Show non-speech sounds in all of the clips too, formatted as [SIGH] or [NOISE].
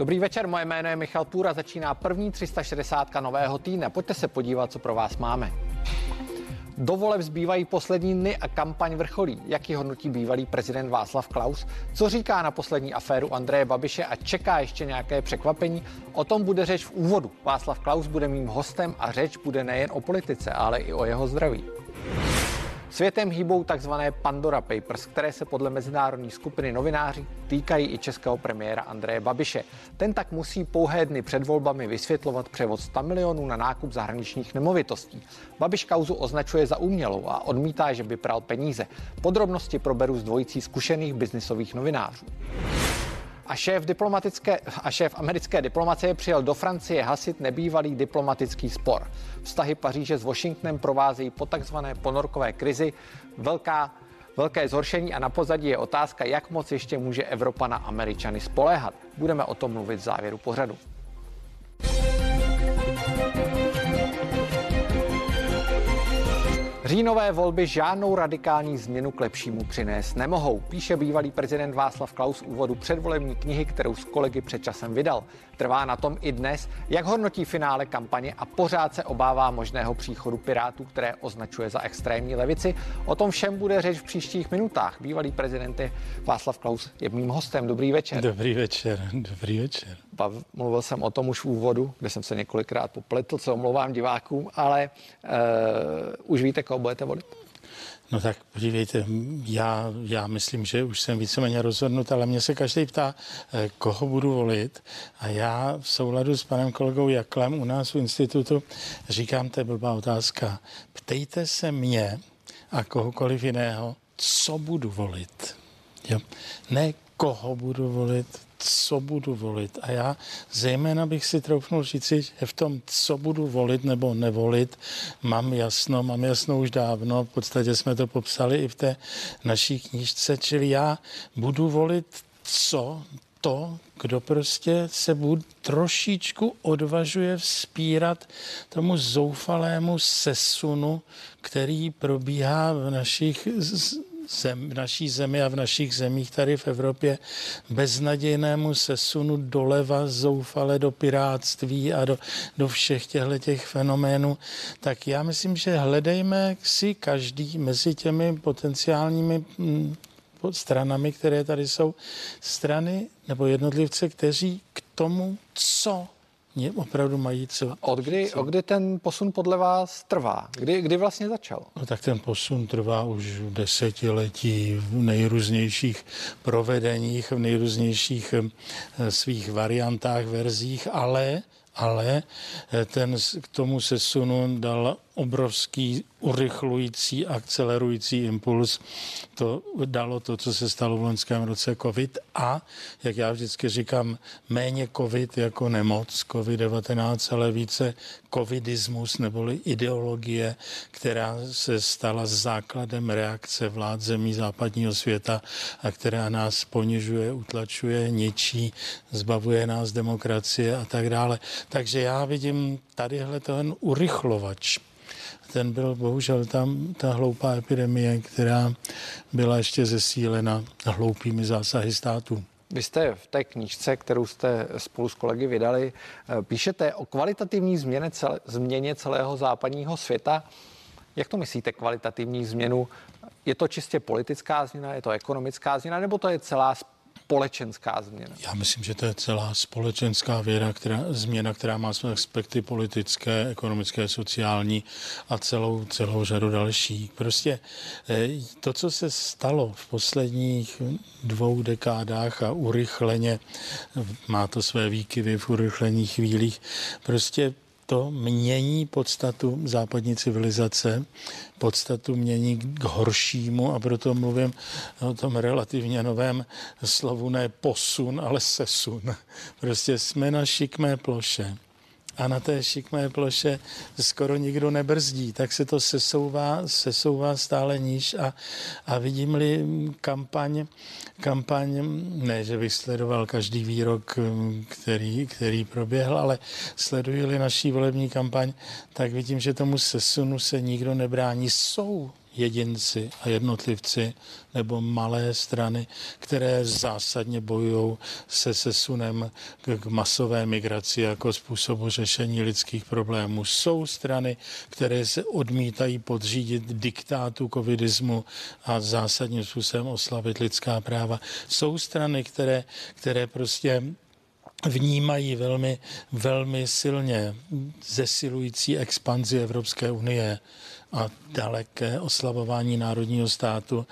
Dobrý večer, moje jméno je Michal Půra, začíná první 360 nového týdne. Pojďte se podívat, co pro vás máme. Do voleb zbývají poslední dny a kampaň vrcholí. Jaký hodnotí bývalý prezident Václav Klaus? Co říká na poslední aféru Andreje Babiše a čeká ještě nějaké překvapení? O tom bude řeč v úvodu. Václav Klaus bude mým hostem a řeč bude nejen o politice, ale i o jeho zdraví. Světem hýbou takzvané Pandora Papers, které se podle mezinárodní skupiny novináři týkají i českého premiéra Andreje Babiše. Ten tak musí pouhé dny před volbami vysvětlovat převod 100 milionů na nákup zahraničních nemovitostí. Babiš kauzu označuje za umělou a odmítá, že by pral peníze. Podrobnosti proberu z dvojicí zkušených biznisových novinářů a šéf, diplomatické, a šéf americké diplomacie přijel do Francie hasit nebývalý diplomatický spor. Vztahy Paříže s Washingtonem provázejí po takzvané ponorkové krizi. Velká Velké zhoršení a na pozadí je otázka, jak moc ještě může Evropa na Američany spoléhat. Budeme o tom mluvit v závěru pořadu. Říjnové volby žádnou radikální změnu k lepšímu přinést nemohou, píše bývalý prezident Václav Klaus úvodu předvolební knihy, kterou s kolegy před časem vydal. Trvá na tom i dnes, jak hodnotí finále kampaně a pořád se obává možného příchodu Pirátů, které označuje za extrémní levici. O tom všem bude řeč v příštích minutách. Bývalý prezident Václav Klaus je mým hostem. Dobrý večer. Dobrý večer, dobrý večer. Mluvil jsem o tom už v úvodu, kde jsem se několikrát popletl, co omlouvám divákům, ale uh, už víte, koho budete volit? No tak podívejte, já, já myslím, že už jsem víceméně rozhodnut, ale mě se každý ptá, eh, koho budu volit. A já v souladu s panem kolegou Jaklem u nás v institutu říkám, to je blbá otázka. Ptejte se mě a kohokoliv jiného, co budu volit. Jo? Ne koho budu volit, co budu volit. A já zejména bych si troufnul říci, že v tom, co budu volit nebo nevolit, mám jasno, mám jasno už dávno, v podstatě jsme to popsali i v té naší knížce, čili já budu volit co, to, kdo prostě se bud, trošičku odvažuje vzpírat tomu zoufalému sesunu, který probíhá v našich zem, v naší zemi a v našich zemích tady v Evropě beznadějnému sesunu doleva, zoufale do piráctví a do, do všech těchto těch fenoménů, tak já myslím, že hledejme si každý mezi těmi potenciálními mm, stranami, které tady jsou, strany nebo jednotlivce, kteří k tomu, co opravdu mají co. Od kdy, od kdy ten posun podle vás trvá? Kdy, kdy vlastně začal? No tak ten posun trvá už desetiletí v nejrůznějších provedeních, v nejrůznějších eh, svých variantách, verzích, ale ale eh, ten k tomu sesunu dal obrovský urychlující, akcelerující impuls. To dalo to, co se stalo v loňském roce COVID a, jak já vždycky říkám, méně COVID jako nemoc COVID-19, ale více covidismus neboli ideologie, která se stala základem reakce vlád zemí západního světa a která nás ponižuje, utlačuje, ničí, zbavuje nás demokracie a tak dále. Takže já vidím tadyhle ten urychlovač ten byl bohužel tam ta hloupá epidemie, která byla ještě zesílena hloupými zásahy států. Vy jste v té knížce, kterou jste spolu s kolegy vydali, eh, píšete o kvalitativní změně, celé, změně celého západního světa. Jak to myslíte, kvalitativní změnu? Je to čistě politická změna, je to ekonomická změna, nebo to je celá společenská změna? Já myslím, že to je celá společenská věra, která, změna, která má své aspekty politické, ekonomické, sociální a celou, celou řadu dalších. Prostě eh, to, co se stalo v posledních dvou dekádách a urychleně, má to své výkyvy v urychlených chvílích, prostě to mění podstatu západní civilizace, podstatu mění k horšímu a proto mluvím o tom relativně novém slovu ne posun, ale sesun. Prostě jsme na šikmé ploše a na té šikmé ploše skoro nikdo nebrzdí, tak se to sesouvá, sesouvá stále níž a, a vidím-li kampaň, kampaň, ne, že bych sledoval každý výrok, který, který proběhl, ale sleduji-li naší volební kampaň, tak vidím, že tomu sesunu se nikdo nebrání. Jsou jedinci a jednotlivci nebo malé strany, které zásadně bojují se sesunem k masové migraci jako způsobu řešení lidských problémů. Jsou strany, které se odmítají podřídit diktátu covidismu a zásadním způsobem oslavit lidská práva. Jsou strany, které, které prostě vnímají velmi, velmi silně zesilující expanzi Evropské unie a daleké oslavování národního státu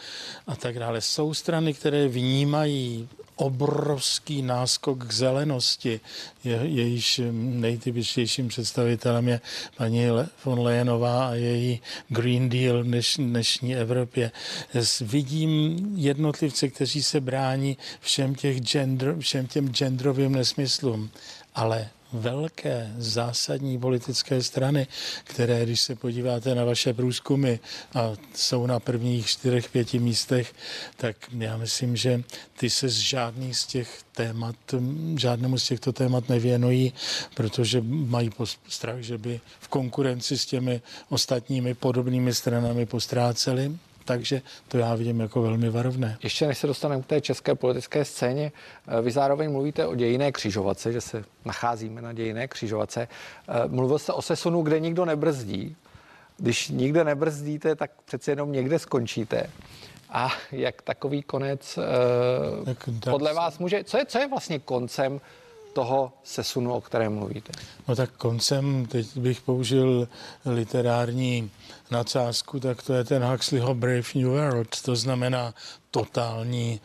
a tak dále. Jsou strany, které vnímají obrovský náskok k zelenosti. Je, jejíž nejtypičtějším představitelem je paní von Leyenová a její Green Deal v dnešní Evropě. Vidím jednotlivce, kteří se brání všem, těch gender, všem těm genderovým nesmyslům, ale velké zásadní politické strany, které, když se podíváte na vaše průzkumy a jsou na prvních čtyřech, pěti místech, tak já myslím, že ty se z žádný z těch témat, žádnému z těchto témat nevěnují, protože mají strach, že by v konkurenci s těmi ostatními podobnými stranami postráceli takže to já vidím jako velmi varovné. Ještě než se dostaneme k té české politické scéně, eh, vy zároveň mluvíte o dějiné křižovatce, že se nacházíme na dějiné křižovatce. Eh, mluvil jste o sesunu, kde nikdo nebrzdí. Když nikde nebrzdíte, tak přece jenom někde skončíte. A jak takový konec eh, tak podle vás může... Co je, co je vlastně koncem toho sesunu, o kterém mluvíte? No tak koncem, teď bych použil literární nadsázku, tak to je ten Huxleyho Brave New World, to znamená totální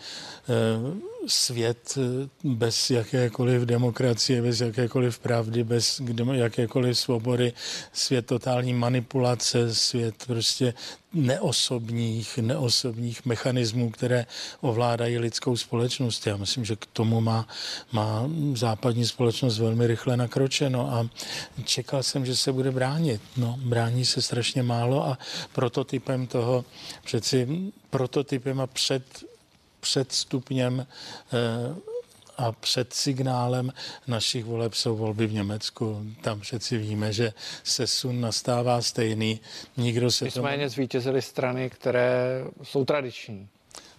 eh, svět eh, bez jakékoliv demokracie, bez jakékoliv pravdy, bez jakékoliv svobody, svět totální manipulace, svět prostě neosobních, neosobních mechanismů, které ovládají lidskou společnost. Já myslím, že k tomu má, má západní společnost velmi rychle nakročeno a čekal jsem, že se bude bránit. No, brání se strašně málo a prototypem toho přeci prototypem a před, před stupněm eh, a před signálem našich voleb jsou volby v Německu. Tam přeci víme, že se sun nastává stejný. Nikdo se Nicméně tomu... zvítězily strany, které jsou tradiční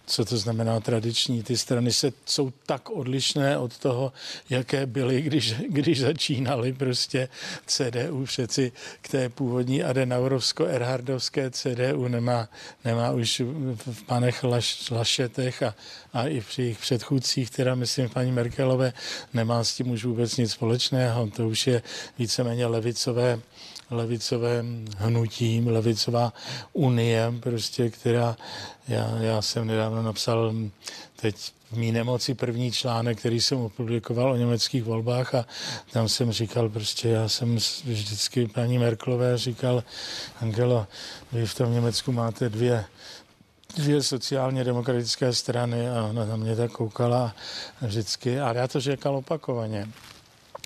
co to znamená tradiční. Ty strany se, jsou tak odlišné od toho, jaké byly, když, když začínaly prostě CDU přeci k té původní Adenaurovsko-Erhardovské CDU nemá, nemá už v panech Laš, Lašetech a, a i při jejich předchůdcích, která myslím paní Merkelové, nemá s tím už vůbec nic společného. To už je víceméně levicové levicovém hnutím, levicová unie, prostě, která, já, já jsem nedávno napsal teď v mý nemoci první článek, který jsem opublikoval o německých volbách a tam jsem říkal prostě, já jsem vždycky paní Merklové říkal, Angelo, vy v tom Německu máte dvě dvě sociálně demokratické strany. A ona na mě tak koukala vždycky, ale já to říkal opakovaně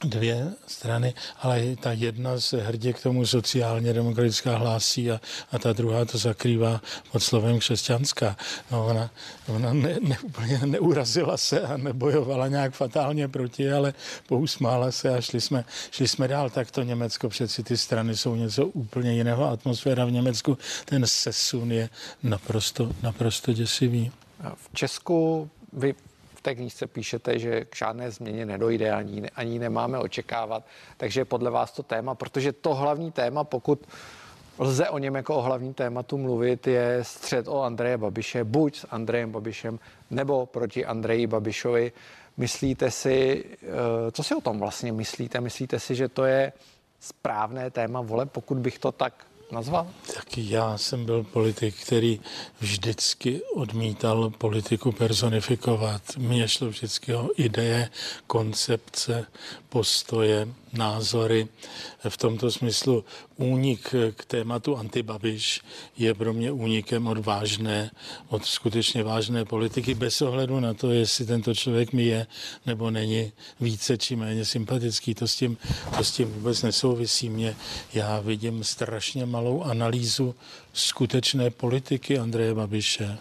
dvě strany, ale ta jedna se hrdě k tomu sociálně demokratická hlásí a, a ta druhá to zakrývá pod slovem křesťanská. No ona, ona ne, ne, úplně neurazila se a nebojovala nějak fatálně proti, ale pousmála se a šli jsme, šli jsme dál. Tak to Německo přeci ty strany jsou něco úplně jiného. Atmosféra v Německu, ten sesun je naprosto, naprosto děsivý. V Česku vy v té knížce píšete, že k žádné změně nedojde, ani, ani nemáme očekávat. Takže podle vás to téma, protože to hlavní téma, pokud lze o něm jako o hlavním tématu mluvit, je střed o Andreje Babiše, buď s Andrejem Babišem, nebo proti Andreji Babišovi. Myslíte si, eh, co si o tom vlastně myslíte? Myslíte si, že to je správné téma vole, pokud bych to tak nazval? Tak já jsem byl politik, který vždycky odmítal politiku personifikovat. Mně šlo vždycky o ideje, koncepce, postoje, názory. V tomto smyslu únik k tématu antibabiš je pro mě únikem od vážné, od skutečně vážné politiky, bez ohledu na to, jestli tento člověk mi je nebo není více či méně sympatický. To s tím, to s tím vůbec nesouvisí. Mě, já vidím strašně malou analýzu skutečné politiky Andreje Babiše,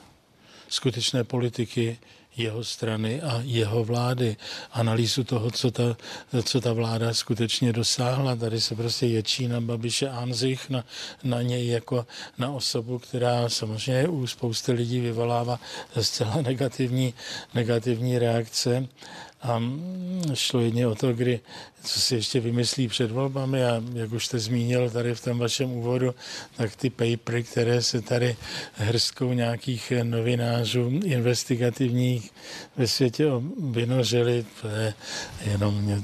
skutečné politiky jeho strany a jeho vlády, analýzu toho, co ta, co ta vláda skutečně dosáhla. Tady se prostě ječí na Babiše Anzich, na, na něj jako na osobu, která samozřejmě u spousty lidí vyvolává zcela negativní, negativní reakce. A šlo jedně o to, kdy, co si ještě vymyslí před volbami a jak už jste zmínil tady v tom vašem úvodu, tak ty papery, které se tady hrstkou nějakých novinářů investigativních ve světě vynořili, to je jenom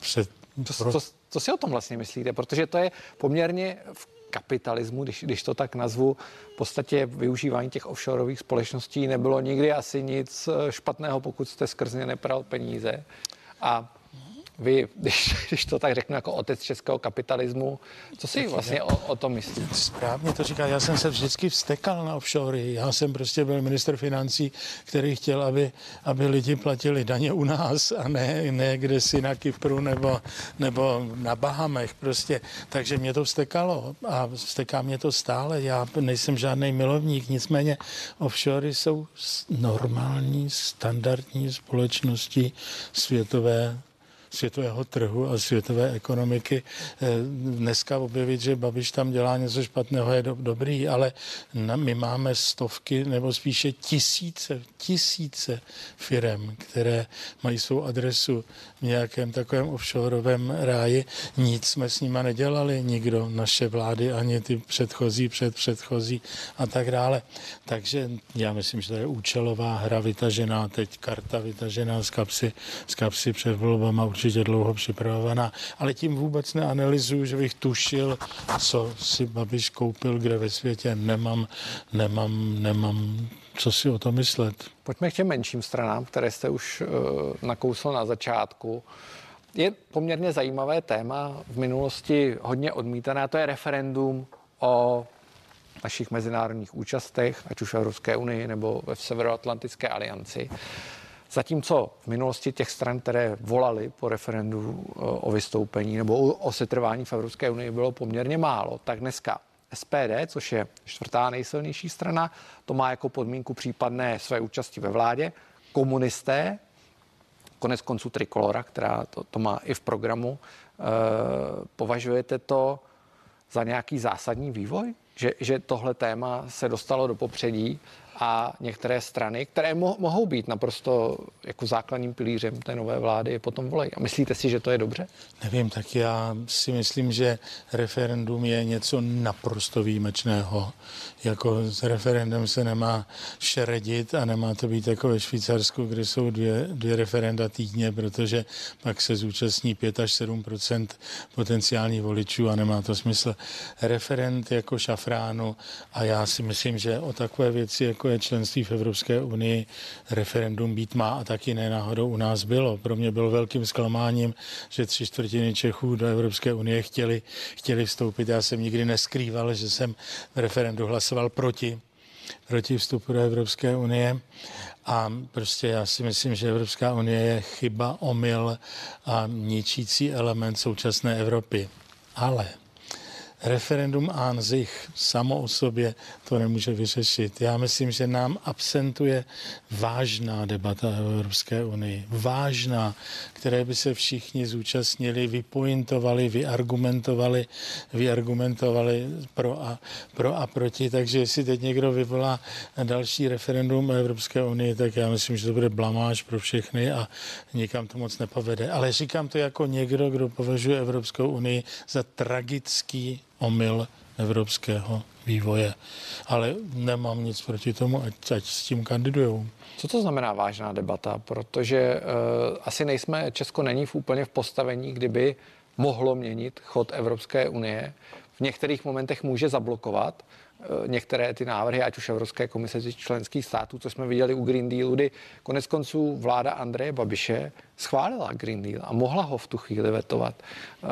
před... Co, co, co si o tom vlastně myslíte? Protože to je poměrně v kapitalismu, když, když to tak nazvu, v podstatě využívání těch offshoreových společností nebylo nikdy asi nic špatného, pokud jste skrz ně nepral peníze. A vy, když, [LAUGHS] když to tak řeknu jako otec českého kapitalismu, co si vlastně o, o tom myslíte? Správně to říká, já jsem se vždycky vstekal na offshory. Já jsem prostě byl minister financí, který chtěl, aby, aby lidi platili daně u nás a ne, ne kde si na Kypru nebo, nebo na Bahamech prostě. Takže mě to vstekalo a vsteká mě to stále. Já nejsem žádný milovník, nicméně offshory jsou normální, standardní společnosti světové světového trhu a světové ekonomiky. Eh, dneska objevit, že Babiš tam dělá něco špatného, je do, dobrý, ale my máme stovky nebo spíše tisíce, tisíce firem, které mají svou adresu v nějakém takovém offshoreovém ráji. Nic jsme s nima nedělali, nikdo, naše vlády, ani ty předchozí, předpředchozí a tak dále. Takže já myslím, že to je účelová hra vytažená, teď karta vytažená z kapsy, z kapsy před volbama určitě dlouho připravovaná, ale tím vůbec neanalyzuju, že bych tušil, co si Babiš koupil, kde ve světě nemám, nemám, nemám co si o to myslet. Pojďme k těm menším stranám, které jste už uh, nakousl na začátku. Je poměrně zajímavé téma, v minulosti hodně odmítané, a to je referendum o našich mezinárodních účastech, ať už v Evropské unii nebo ve Severoatlantické alianci. Zatímco v minulosti těch stran, které volali po referendu eh, o vystoupení nebo o setrvání v Evropské unii bylo poměrně málo, tak dneska SPD, což je čtvrtá nejsilnější strana, to má jako podmínku případné své účasti ve vládě. Komunisté, konec konců Trikolora, která to, to má i v programu, e, považujete to za nějaký zásadní vývoj? Že, že tohle téma se dostalo do popředí a některé strany, které mo- mohou být naprosto jako základním pilířem té nové vlády, je potom volej. A myslíte si, že to je dobře? Nevím, tak já si myslím, že referendum je něco naprosto výjimečného. Jako s referendum se nemá šeredit a nemá to být jako ve Švýcarsku, kde jsou dvě, dvě referenda týdně, protože pak se zúčastní 5 až 7 potenciálních voličů a nemá to smysl. Referend jako šafránu a já si myslím, že o takové věci jako jako je členství v Evropské unii, referendum být má a taky ne náhodou u nás bylo. Pro mě bylo velkým zklamáním, že tři čtvrtiny Čechů do Evropské unie chtěli, chtěli vstoupit. Já jsem nikdy neskrýval, že jsem v referendu hlasoval proti proti vstupu do Evropské unie. A prostě já si myslím, že Evropská unie je chyba, omyl a ničící element současné Evropy. Ale referendum an sich samo o sobě to nemůže vyřešit. Já myslím, že nám absentuje vážná debata o Evropské unii. Vážná, které by se všichni zúčastnili, vypointovali, vyargumentovali, vyargumentovali pro a, pro a proti. Takže jestli teď někdo vyvolá další referendum o Evropské unii, tak já myslím, že to bude blamáž pro všechny a nikam to moc nepovede. Ale říkám to jako někdo, kdo považuje Evropskou unii za tragický omyl evropského vývoje. Ale nemám nic proti tomu, ať, ať s tím kandidujou. Co to znamená vážná debata? Protože uh, asi nejsme, Česko není v úplně v postavení, kdyby mohlo měnit chod Evropské unie. V některých momentech může zablokovat, Eh, některé ty návrhy, ať už Evropské komise z členských států, co jsme viděli u Green Dealu, kdy konec konců vláda Andreje Babiše schválila Green Deal a mohla ho v tu chvíli vetovat. Eh,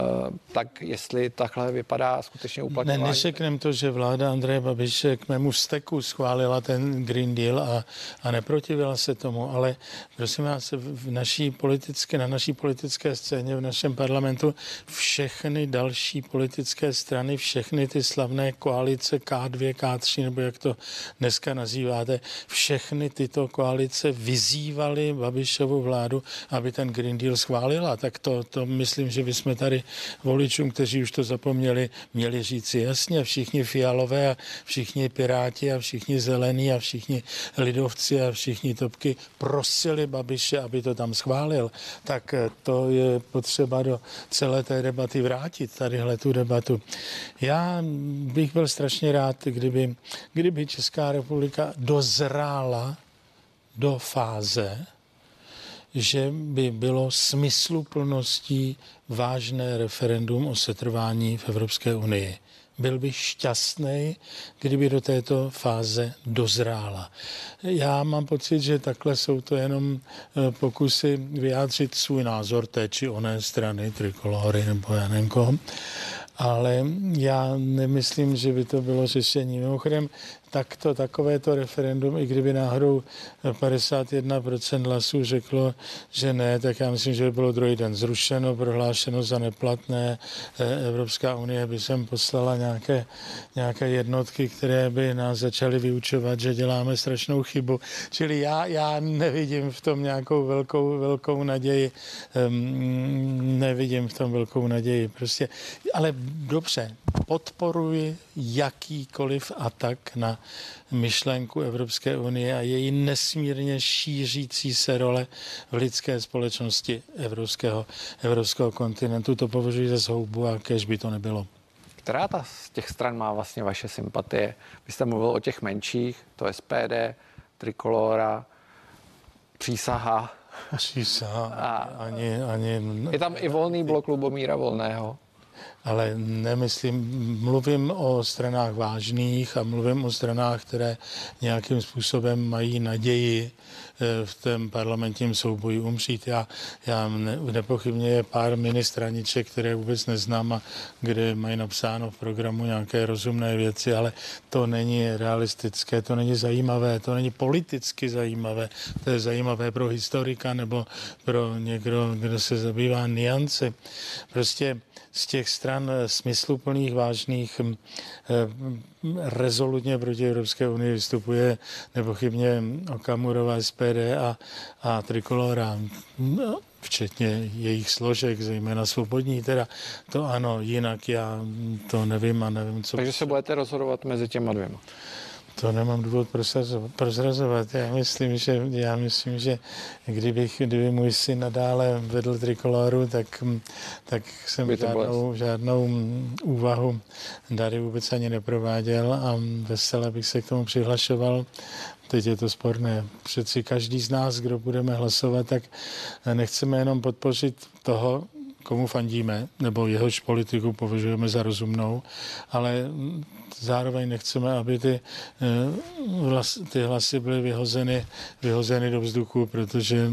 tak jestli takhle vypadá skutečně uplatňování... Ne, neřekneme to, že vláda Andreje Babiše k mému steku schválila ten Green Deal a, a neprotivila se tomu, ale prosím vás, v naší politické, na naší politické scéně, v našem parlamentu všechny další politické strany, všechny ty slavné koalice K2, K2, K3, nebo jak to dneska nazýváte, všechny tyto koalice vyzývaly Babišovu vládu, aby ten Green Deal schválila. Tak to, to myslím, že bychom tady voličům, kteří už to zapomněli, měli říci jasně, všichni fialové a všichni piráti a všichni zelení a všichni lidovci a všichni topky prosili Babiše, aby to tam schválil. Tak to je potřeba do celé té debaty vrátit, tadyhle tu debatu. Já bych byl strašně rád, kdyby, kdyby Česká republika dozrála do fáze, že by bylo smysluplností vážné referendum o setrvání v Evropské unii. Byl bych šťastný, kdyby do této fáze dozrála. Já mám pocit, že takhle jsou to jenom eh, pokusy vyjádřit svůj názor té či oné strany, trikolory nebo koho ale já nemyslím, že by to bylo řešení. Mimochodem, takto, takovéto referendum, i kdyby náhodou 51% hlasů řeklo, že ne, tak já myslím, že by bylo druhý den zrušeno, prohlášeno za neplatné. E, Evropská unie by sem poslala nějaké, nějaké jednotky, které by nás začaly vyučovat, že děláme strašnou chybu. Čili já, já nevidím v tom nějakou velkou, velkou naději. Nevidím v tom velkou naději. Prostě, ale dobře, podporuji jakýkoliv atak na myšlenku Evropské unie a její nesmírně šířící se role v lidské společnosti evropského, evropského kontinentu. To považuji za zhoubu a kež by to nebylo. Která ta z těch stran má vlastně vaše sympatie? Vy jste mluvil o těch menších, to SPD, Trikolora, Přísaha. Přísaha, a ani, ani... Je tam i volný blok Lubomíra Volného ale nemyslím, mluvím o stranách vážných a mluvím o stranách, které nějakým způsobem mají naději eh, v tom parlamentním souboji umřít. Já, já ne, nepochybně je pár ministraniček, které vůbec neznám a kde mají napsáno v programu nějaké rozumné věci, ale to není realistické, to není zajímavé, to není politicky zajímavé, to je zajímavé pro historika nebo pro někdo, kdo se zabývá niance. Prostě z těch stran smysluplných, vážných, hm, hm, rezolutně proti Evropské unii vystupuje nepochybně Okamurová SPD a, a Trikolora. No, včetně jejich složek, zejména svobodní, teda to ano, jinak já to nevím a nevím, co... Takže se budete rozhodovat mezi těma dvěma. To nemám důvod prozrazovat. Já myslím, že, já myslím, že kdybych, kdyby můj syn nadále vedl trikoloru, tak, tak jsem žádnou, žádnou úvahu dary vůbec ani neprováděl a veselé bych se k tomu přihlašoval. Teď je to sporné. Přeci každý z nás, kdo budeme hlasovat, tak nechceme jenom podpořit toho, komu fandíme, nebo jehož politiku považujeme za rozumnou, ale zároveň nechceme, aby ty, eh, ty hlasy byly vyhozeny, vyhozeny do vzduchu, protože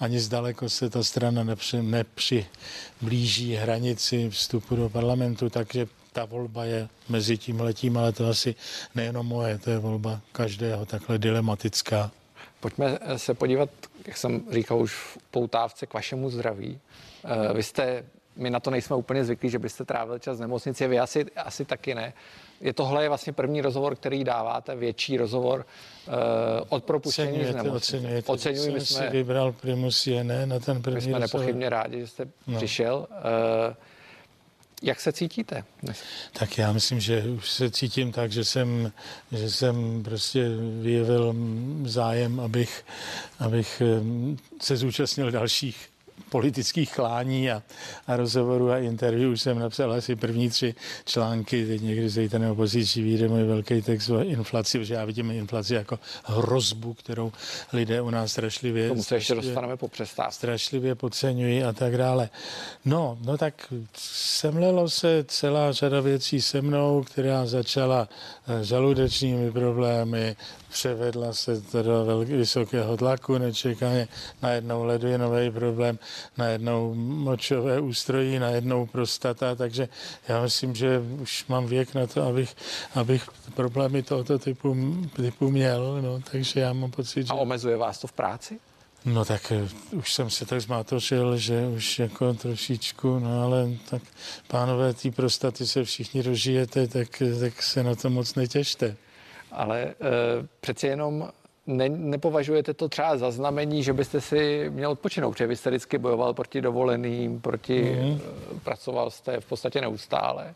ani zdaleko se ta strana nepři, nepřiblíží hranici vstupu do parlamentu, takže ta volba je mezi tím letím, ale to asi nejenom moje, to je volba každého takhle dilematická. Pojďme se podívat, jak jsem říkal už v poutávce, k vašemu zdraví. Eh, vy jste, my na to nejsme úplně zvyklí, že byste trávil čas v nemocnici, vy asi, asi taky ne. Je tohle je vlastně první rozhovor, který dáváte, větší rozhovor uh, od propuštění z nemocnice. Oceňuji, my jsme, si vybral Primus ne na ten první My jsme rozhovor. nepochybně rádi, že jste no. přišel. Uh, jak se cítíte? Tak já myslím, že už se cítím tak, že jsem, že jsem prostě vyjevil zájem, abych, abych se zúčastnil dalších politických klání a, a rozhovorů a interview už jsem napsal asi první tři články, teď někdy zejte opoziční vyjde můj velký text o inflaci, protože já vidím inflaci jako hrozbu, kterou lidé u nás strašlivě, Tomu se ještě dostaneme po přestávce. strašlivě podceňují a tak dále. No, no tak semlelo se celá řada věcí se mnou, která začala eh, žaludečními problémy, převedla se do velký, vysokého tlaku nečekaně, najednou ledvinový problém, najednou močové ústrojí, najednou prostata, takže já myslím, že už mám věk na to, abych, abych problémy tohoto typu, typu měl, no, takže já mám pocit, že... A omezuje vás to v práci? No tak eh, už jsem se tak zmátořil, že už jako trošičku, no ale tak pánové, té prostaty se všichni dožijete, tak, tak se na to moc netěšte. Ale e, přeci jenom ne, nepovažujete to třeba za znamení, že byste si měl odpočinout, protože vy jste vždycky bojoval proti dovoleným, proti, mm-hmm. pracoval jste v podstatě neustále.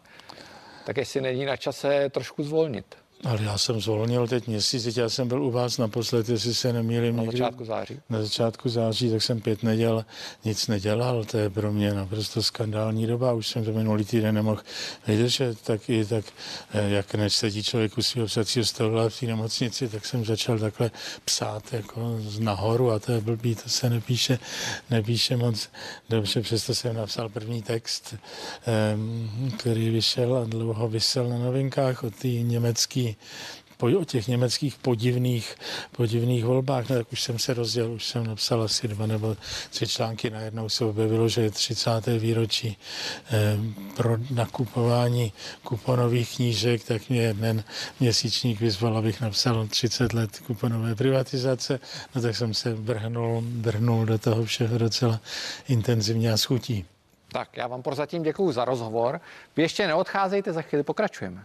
Tak jestli není na čase trošku zvolnit. Ale já jsem zvolnil teď měsíc, teď já jsem byl u vás naposled, jestli se nemýlím. Na někdy, začátku září. Na začátku září, tak jsem pět neděl nic nedělal. To je pro mě naprosto skandální doba. Už jsem to minulý týden nemohl vydržet. Tak i tak, eh, jak než sedí člověk u svého psacího stolu v té nemocnici, tak jsem začal takhle psát jako z nahoru a to je blbý, to se nepíše, nepíše moc dobře. Přesto jsem napsal první text, ehm, který vyšel a dlouho vysel na novinkách od té německé o těch německých podivných, podivných volbách, no, tak už jsem se rozdělil, už jsem napsal asi dva nebo tři články, najednou se objevilo, že je 30. výročí eh, pro nakupování kuponových knížek, tak mě jeden měsíčník vyzval, abych napsal 30 let kuponové privatizace, no tak jsem se vrhnul, vrhnul do toho všeho docela intenzivně a schutí. Tak já vám prozatím děkuji za rozhovor. Vy ještě neodcházejte, za chvíli pokračujeme.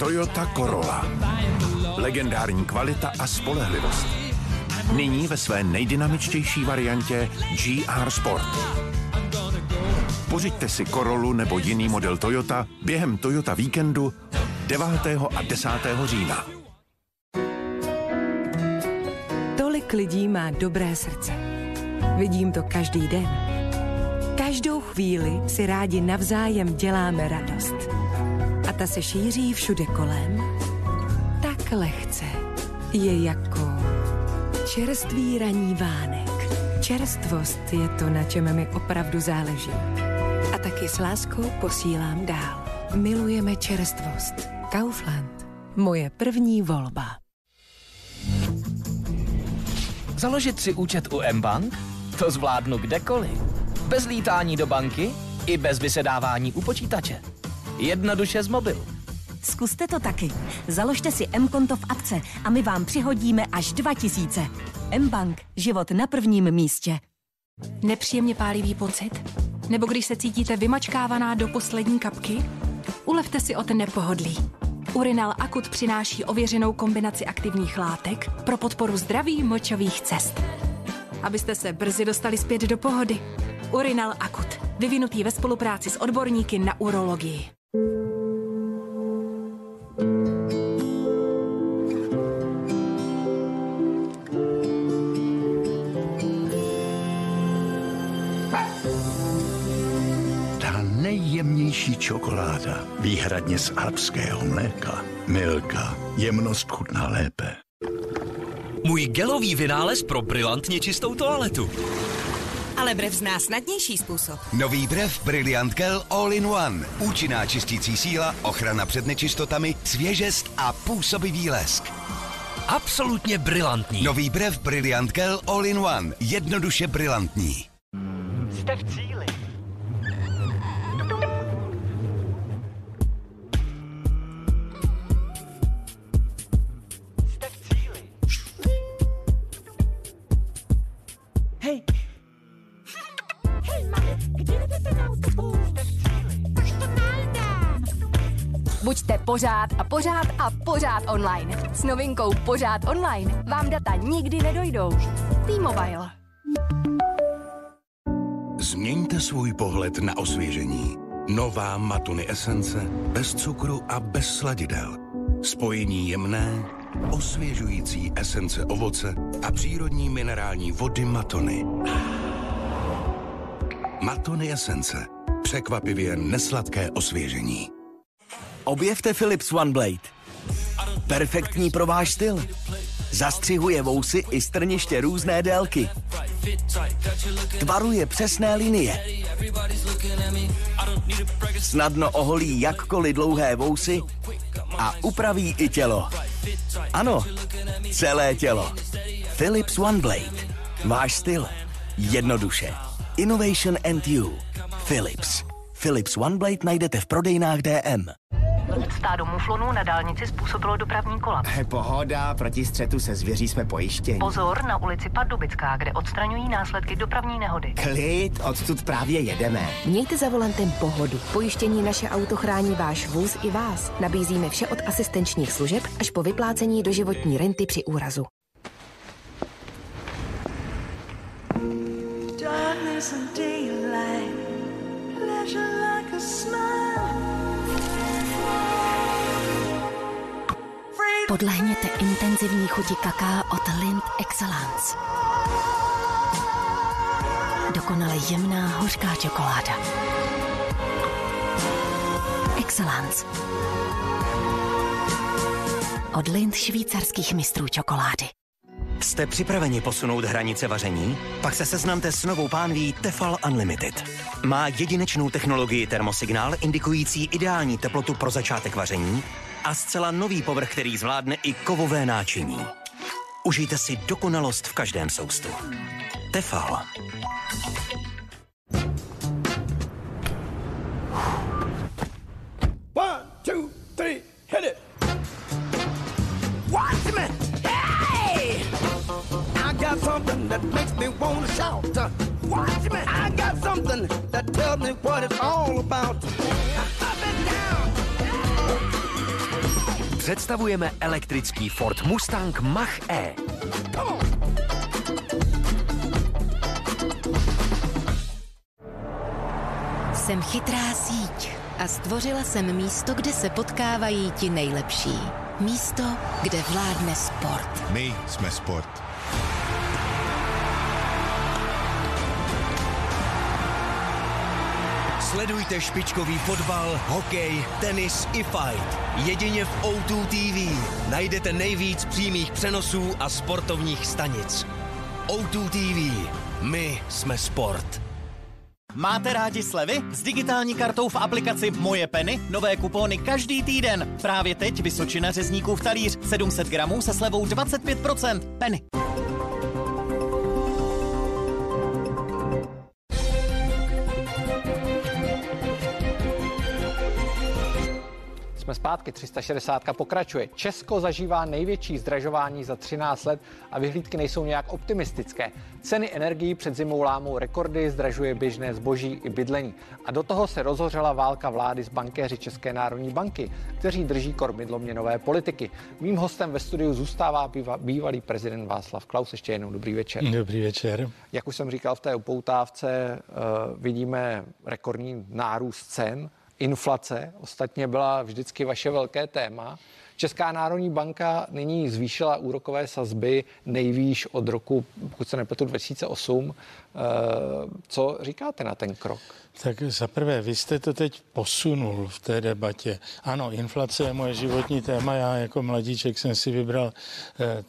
Toyota Corolla. Legendární kvalita a spolehlivost. Nyní ve své nejdynamičtější variantě GR Sport. Pořiďte si Corollu nebo jiný model Toyota během Toyota víkendu 9. a 10. října. Tolik lidí má dobré srdce. Vidím to každý den. Každou chvíli si rádi navzájem děláme radost a ta se šíří všude kolem, tak lehce je jako čerstvý raní vánek. Čerstvost je to, na čem mi opravdu záleží. A taky s láskou posílám dál. Milujeme čerstvost. Kaufland. Moje první volba. Založit si účet u mBank? To zvládnu kdekoliv. Bez lítání do banky i bez vysedávání u počítače. Jednoduše z mobilu. Zkuste to taky. Založte si M-konto v apce a my vám přihodíme až 2000. M-Bank. Život na prvním místě. Nepříjemně pálivý pocit? Nebo když se cítíte vymačkávaná do poslední kapky? Ulevte si od nepohodlí. Urinal Akut přináší ověřenou kombinaci aktivních látek pro podporu zdraví močových cest. Abyste se brzy dostali zpět do pohody. Urinal Akut. Vyvinutý ve spolupráci s odborníky na urologii. Ta nejjemnější čokoláda, výhradně z alpského mléka, Milka, jemnost chutná lépe. Můj gelový vynález pro brilantně čistou toaletu. Ale Brev zná snadnější způsob. Nový Brev Brilliant Gel All-in-One. Účinná čistící síla, ochrana před nečistotami, svěžest a působivý lesk. Absolutně brilantní. Nový Brev Brilliant Gel All-in-One. Jednoduše brilantní. Jste v cíli. Buďte pořád a pořád a pořád online. S novinkou Pořád online vám data nikdy nedojdou. T-Mobile. Změňte svůj pohled na osvěžení. Nová Matuny esence bez cukru a bez sladidel. Spojení jemné, osvěžující esence ovoce a přírodní minerální vody Matony. Matony esence. Překvapivě nesladké osvěžení. Objevte Philips OneBlade. Perfektní pro váš styl. Zastřihuje vousy i strniště různé délky. Tvaruje přesné linie. Snadno oholí jakkoliv dlouhé vousy a upraví i tělo. Ano, celé tělo. Philips OneBlade. Váš styl. Jednoduše. Innovation and you. Philips. Philips OneBlade najdete v prodejnách DM. Stádo muflonů na dálnici způsobilo dopravní kolaps. Pohoda, proti střetu se zvěří jsme pojištěni. Pozor na ulici Pardubická, kde odstraňují následky dopravní nehody. Klid, odtud právě jedeme. Mějte za volantem pohodu. Pojištění naše auto chrání váš vůz i vás. Nabízíme vše od asistenčních služeb až po vyplácení doživotní renty při úrazu. Darkness and daylight, pleasure like a smile. Podlehněte intenzivní chuti kaká od Lind Excellence. Dokonale jemná hořká čokoláda. Excellence. Od Lind švýcarských mistrů čokolády. Jste připraveni posunout hranice vaření? Pak se seznamte s novou pánví Tefal Unlimited. Má jedinečnou technologii termosignál indikující ideální teplotu pro začátek vaření a zcela nový povrch, který zvládne i kovové náčiní. Užijte si dokonalost v každém soustu. Tefal. One, two, three, hit it. Hey! I got something that makes me want to shout. Watch me. I got something that tells me what it's all about. Představujeme elektrický Ford Mustang Mach-E. Jsem chytrá síť a stvořila jsem místo, kde se potkávají ti nejlepší. Místo, kde vládne sport. My jsme sport. Sledujte špičkový fotbal, hokej, tenis i fight. Jedině v O2 TV najdete nejvíc přímých přenosů a sportovních stanic. O2 TV. My jsme sport. Máte rádi slevy? S digitální kartou v aplikaci Moje peny nové kupóny každý týden. Právě teď Vysočina řezníků v talíř 700 gramů se slevou 25%. Peny. Jsme zpátky, 360 pokračuje. Česko zažívá největší zdražování za 13 let a vyhlídky nejsou nějak optimistické. Ceny energií před zimou lámou rekordy, zdražuje běžné zboží i bydlení. A do toho se rozhořela válka vlády s bankéři České národní banky, kteří drží kormidlo měnové politiky. Mým hostem ve studiu zůstává bývalý prezident Václav Klaus. Ještě jednou dobrý večer. Dobrý večer. Jak už jsem říkal v té upoutávce, vidíme rekordní nárůst cen inflace ostatně byla vždycky vaše velké téma. Česká národní banka nyní zvýšila úrokové sazby nejvýš od roku, pokud se nepletu, 2008. Co říkáte na ten krok? Tak zaprvé, vy jste to teď posunul v té debatě. Ano, inflace je moje životní téma. Já jako mladíček jsem si vybral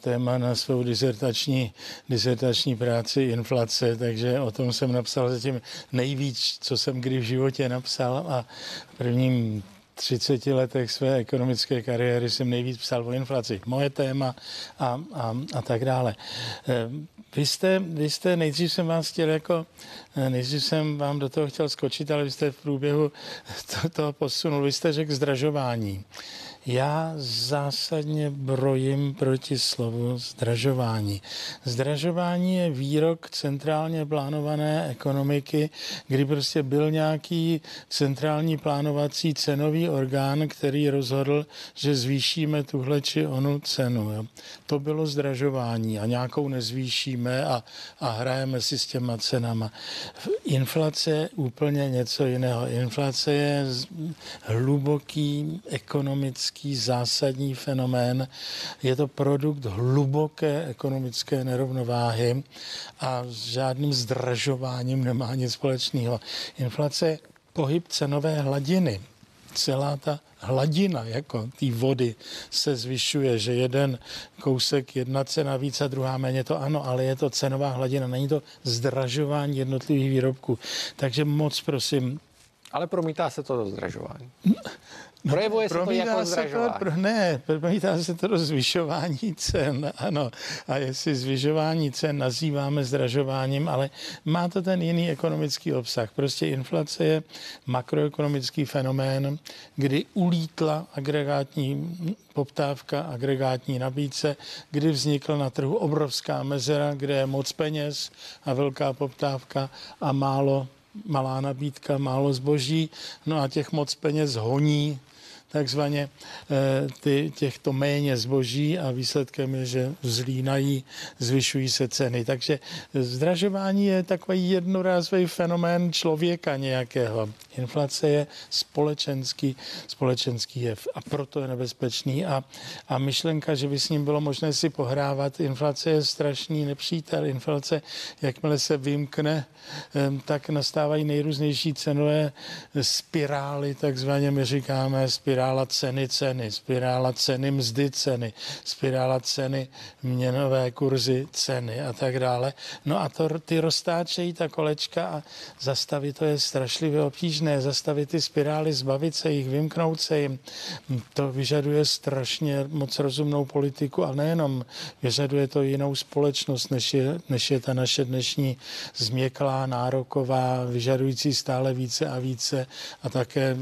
téma na svou disertační, disertační práci inflace, takže o tom jsem napsal zatím nejvíc, co jsem kdy v životě napsal a prvním 30 letech své ekonomické kariéry jsem nejvíc psal o inflaci. Moje téma a, a, a tak dále. Vy jste, vy jste, nejdřív jsem vás chtěl jako, nejdřív jsem vám do toho chtěl skočit, ale vy jste v průběhu to, toho posunul. Vy jste řekl zdražování. Já zásadně brojím proti slovu zdražování. Zdražování je výrok centrálně plánované ekonomiky, kdy prostě byl nějaký centrální plánovací cenový orgán, který rozhodl, že zvýšíme tuhle či onu cenu. Jo. To bylo zdražování a nějakou nezvýšíme a, a hrajeme si s těma cenama. Inflace je úplně něco jiného. Inflace je hluboký ekonomický zásadní fenomén. Je to produkt hluboké ekonomické nerovnováhy a s žádným zdražováním nemá nic společného. Inflace pohyb cenové hladiny. Celá ta hladina jako té vody se zvyšuje, že jeden kousek, jedna cena víc a druhá méně, to ano, ale je to cenová hladina, není to zdražování jednotlivých výrobků. Takže moc prosím, Ale promítá se to do zdražování. Projevuje se to jako se zdražování. To, ne, promítá se to do zvyšování cen, ano. A jestli zvyšování cen nazýváme zdražováním, ale má to ten jiný ekonomický obsah. Prostě inflace je makroekonomický fenomén, kdy ulítla agregátní poptávka, agregátní nabídce, kdy vznikla na trhu obrovská mezera, kde je moc peněz a velká poptávka a málo malá nabídka, málo zboží, no a těch moc peněz honí takzvaně eh, ty, těchto méně zboží a výsledkem je, že zlínají, zvyšují se ceny. Takže zdražování je takový jednorázový fenomén člověka nějakého. Inflace je společenský, společenský jev a proto je nebezpečný a, a myšlenka, že by s ním bylo možné si pohrávat, inflace je strašný nepřítel. Inflace, jakmile se vymkne, tak nastávají nejrůznější cenové spirály, takzvaně my říkáme spirála ceny ceny, spirála ceny mzdy ceny, spirála ceny měnové kurzy ceny a tak dále. No a to, ty roztáčejí ta kolečka a zastavit to je strašlivě obtížné. Zastavit ty spirály, zbavit se jich, vymknout se jim, to vyžaduje strašně moc rozumnou politiku a nejenom, vyžaduje to jinou společnost, než je, než je ta naše dnešní změklá, nároková, vyžadující stále více a více a také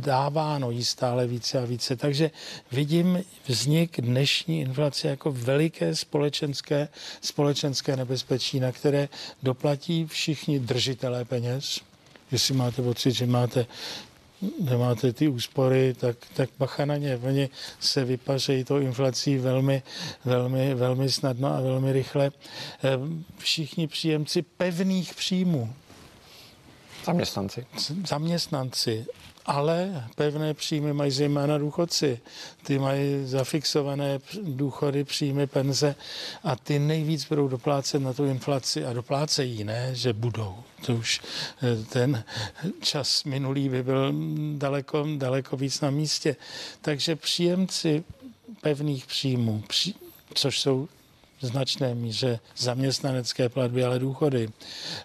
dáváno jí stále více a více. Takže vidím vznik dnešní inflace jako veliké společenské, společenské nebezpečí, na které doplatí všichni držitelé peněz. Jestli máte pocit, že máte nemáte ty úspory, tak, tak bacha na ně. Oni se vypařejí tou inflací velmi, velmi, velmi snadno a velmi rychle. Eh, Všichni příjemci pevných příjmů, Zaměstnanci. zaměstnanci, ale pevné příjmy mají zejména důchodci. Ty mají zafixované důchody, příjmy, penze a ty nejvíc budou doplácet na tu inflaci a doplácejí, ne, že budou. To už eh, ten čas minulý by byl daleko, daleko víc na místě. Takže příjemci pevných příjmů, což jsou značné míře zaměstnanecké platby, ale důchody,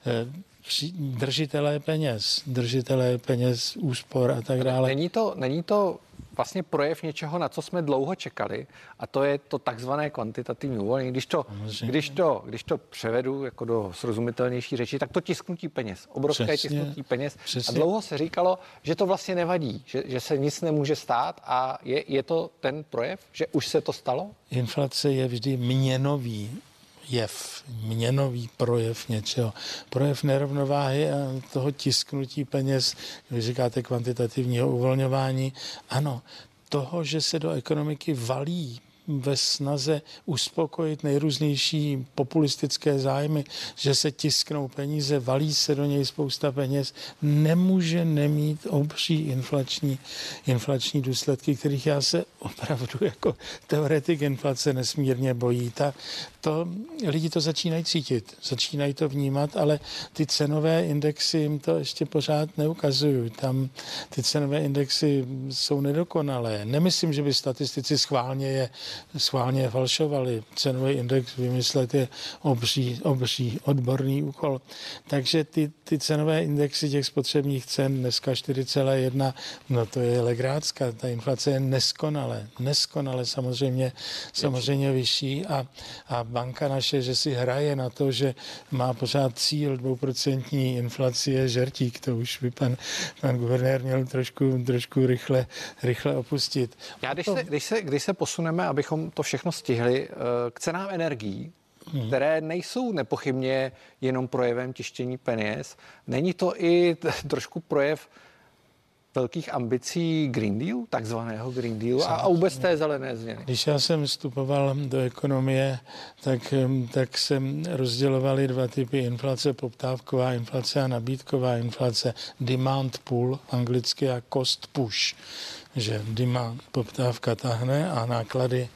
eh, držitelé peněz, držitelé peněz, úspor a tak dále. Není to, není to vlastně projev něčeho, na co jsme dlouho čekali, a to je to takzvané kvantitativní uvolnění. Když to, když to, když to převedu jako do srozumitelnější řeči, tak to tisknutí peněz, obrovské Přesně, tisknutí peněz. přesně. A dlouho se říkalo, že to vlastně nevadí, že, že se nic nemůže stát a je, je to ten projev, že už se to stalo? Inflace je vždy měnový jev, měnový projev něčeho. Projev nerovnováhy a toho tisknutí peněz, vy říkáte kvantitativního uvolňování, ano, toho, že se do ekonomiky valí ve snaze uspokojit nejrůznější populistické zájmy, že se tisknou peníze, valí se do něj spousta peněz, nemůže nemít obří inflační, inflační důsledky, kterých já se opravdu jako teoretik inflace nesmírně bojí. Ta, to, lidi to začínají cítit, začínají to vnímat, ale ty cenové indexy jim to ještě pořád neukazují. Tam ty cenové indexy jsou nedokonalé. Nemyslím, že by statistici schválně je, schválně falšovali. Cenový index vymyslet je obří, obří odborný úkol. Takže ty, ty cenové indexy těch spotřebních cen dneska 4,1, no to je legrácka. Ta inflace je neskonale, neskonale samozřejmě, samozřejmě vyšší a, a banka naše, že si hraje na to, že má pořád cíl dvouprocentní inflace je žertík. To už by pan, pan guvernér měl trošku, trošku rychle, rychle opustit. Já když se, když, se, když se posuneme, abychom to všechno stihli, eh, k cenám energií, které nejsou nepochybně jenom projevem tištění peněz, není to i t- [LAUGHS] trošku projev velkých ambicí Green Deal, takzvaného Green Deal a, a vůbec té zelené změny. Když já jsem vstupoval do ekonomie, tak, em, tak jsem rozdělovali dva typy inflace, poptávková inflace a nabídková inflace, demand pull anglicky a cost push. Že demand, poptávka tahne a náklady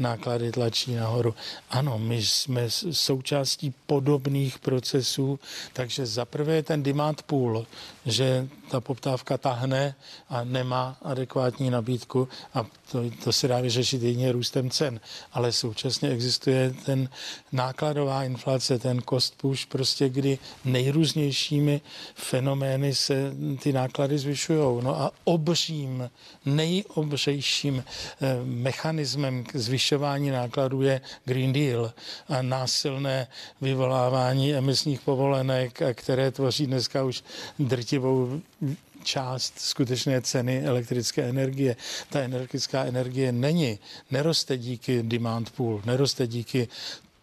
náklady tlačí nahoru. Ano, my jsme součástí podobných procesů, takže zaprvé je ten demand pool, že ta poptávka tahne a nemá adekvátní nabídku a to, to se dá vyřešit jedině růstem cen. Ale současně existuje ten nákladová inflace, ten cost push, prostě kdy nejrůznějšími fenomény se ty náklady zvyšují. No a obřím, nejobřejším eh, mechanismem k zvyšování nákladů je Green Deal a násilné vyvolávání emisních povolenek, které tvoří dneska už drtivou část skutečné ceny elektrické energie. Ta energetická energie není, neroste díky demand pool, neroste díky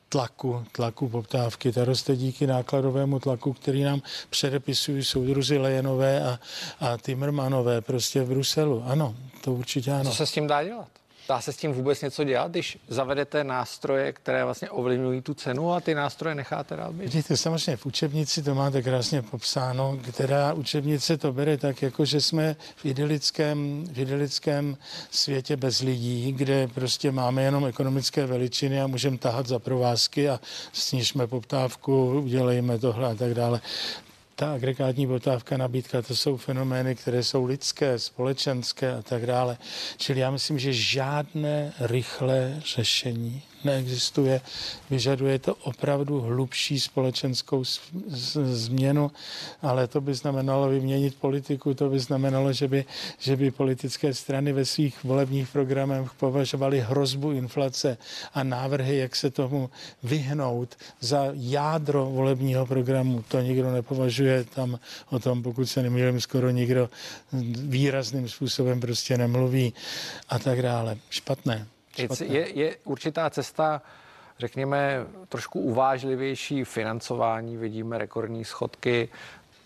tlaku, tlaku poptávky. Ta roste díky nákladovému tlaku, který nám předepisují soudruzi Lejenové a, a Timmermanové prostě v Bruselu. Ano, to určitě ano. Co se s tím dá dělat? Dá se s tím vůbec něco dělat, když zavedete nástroje, které vlastně ovlivňují tu cenu a ty nástroje necháte dál být? Vidíte, samozřejmě v učebnici to máte krásně popsáno, která učebnice to bere tak, jako že jsme v idylickém, v idylickém světě bez lidí, kde prostě máme jenom ekonomické veličiny a můžeme tahat za provázky a snižme poptávku, udělejme tohle a tak dále ta agregátní poptávka, nabídka, to jsou fenomény, které jsou lidské, společenské a tak dále. Čili já myslím, že žádné rychlé řešení neexistuje. Vyžaduje to opravdu hlubší společenskou změnu, ale to by znamenalo vyměnit politiku, to by znamenalo, že by, že by politické strany ve svých volebních programech považovaly hrozbu inflace a návrhy, jak se tomu vyhnout za jádro volebního programu. To nikdo nepovažuje tam o tom, pokud se nemýlím, skoro nikdo výrazným způsobem prostě nemluví a tak dále. Špatné. Je, je určitá cesta, řekněme, trošku uvážlivější financování. Vidíme rekordní schodky,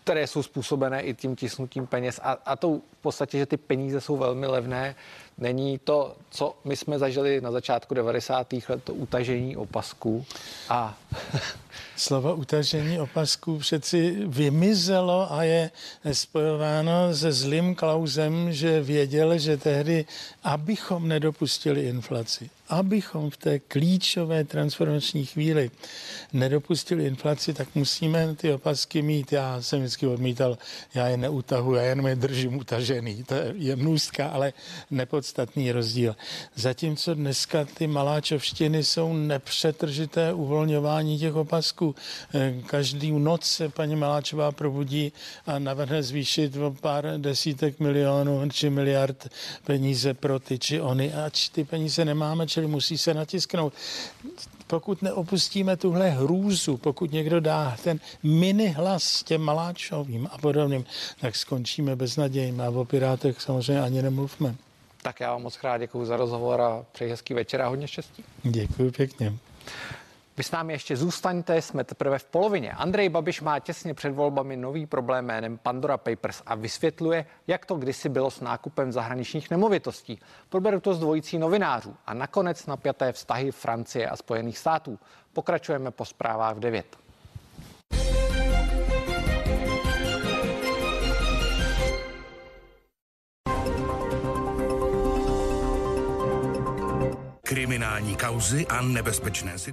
které jsou způsobené i tím tisnutím peněz a, a to v podstatě, že ty peníze jsou velmi levné. Není to, co my jsme zažili na začátku 90. let, to utažení opasků a [LAUGHS] Slovo utažení opasků přeci vymizelo a je spojováno se zlým klauzem, že věděl, že tehdy, abychom nedopustili inflaci, abychom v té klíčové transformační chvíli nedopustili inflaci, tak musíme ty opasky mít. Já jsem vždycky odmítal, já je neutahu, já jenom je držím utažený. To je mnůstka, ale nepodstatný rozdíl. Zatímco dneska ty maláčovštiny jsou nepřetržité uvolňování těch opasků. Eh, každý noc se paní Maláčová probudí a navrhne zvýšit o pár desítek milionů či miliard peníze pro ty či ony, ač ty peníze nemáme, čili musí se natisknout pokud neopustíme tuhle hrůzu, pokud někdo dá ten mini hlas těm maláčovým a podobným, tak skončíme bez naději. A o Pirátech samozřejmě ani nemluvme. Tak já vám moc krát děkuji za rozhovor a přeji hezký večer a hodně štěstí. Děkuji pěkně. Vy s námi ještě zůstaňte, jsme teprve v polovině. Andrej Babiš má těsně před volbami nový problém jménem Pandora Papers a vysvětluje, jak to kdysi bylo s nákupem zahraničních nemovitostí. Proberu to s dvojicí novinářů a nakonec napjaté vztahy Francie a Spojených států. Pokračujeme po zprávách v 9. Kriminální kauzy a nebezpečné situace.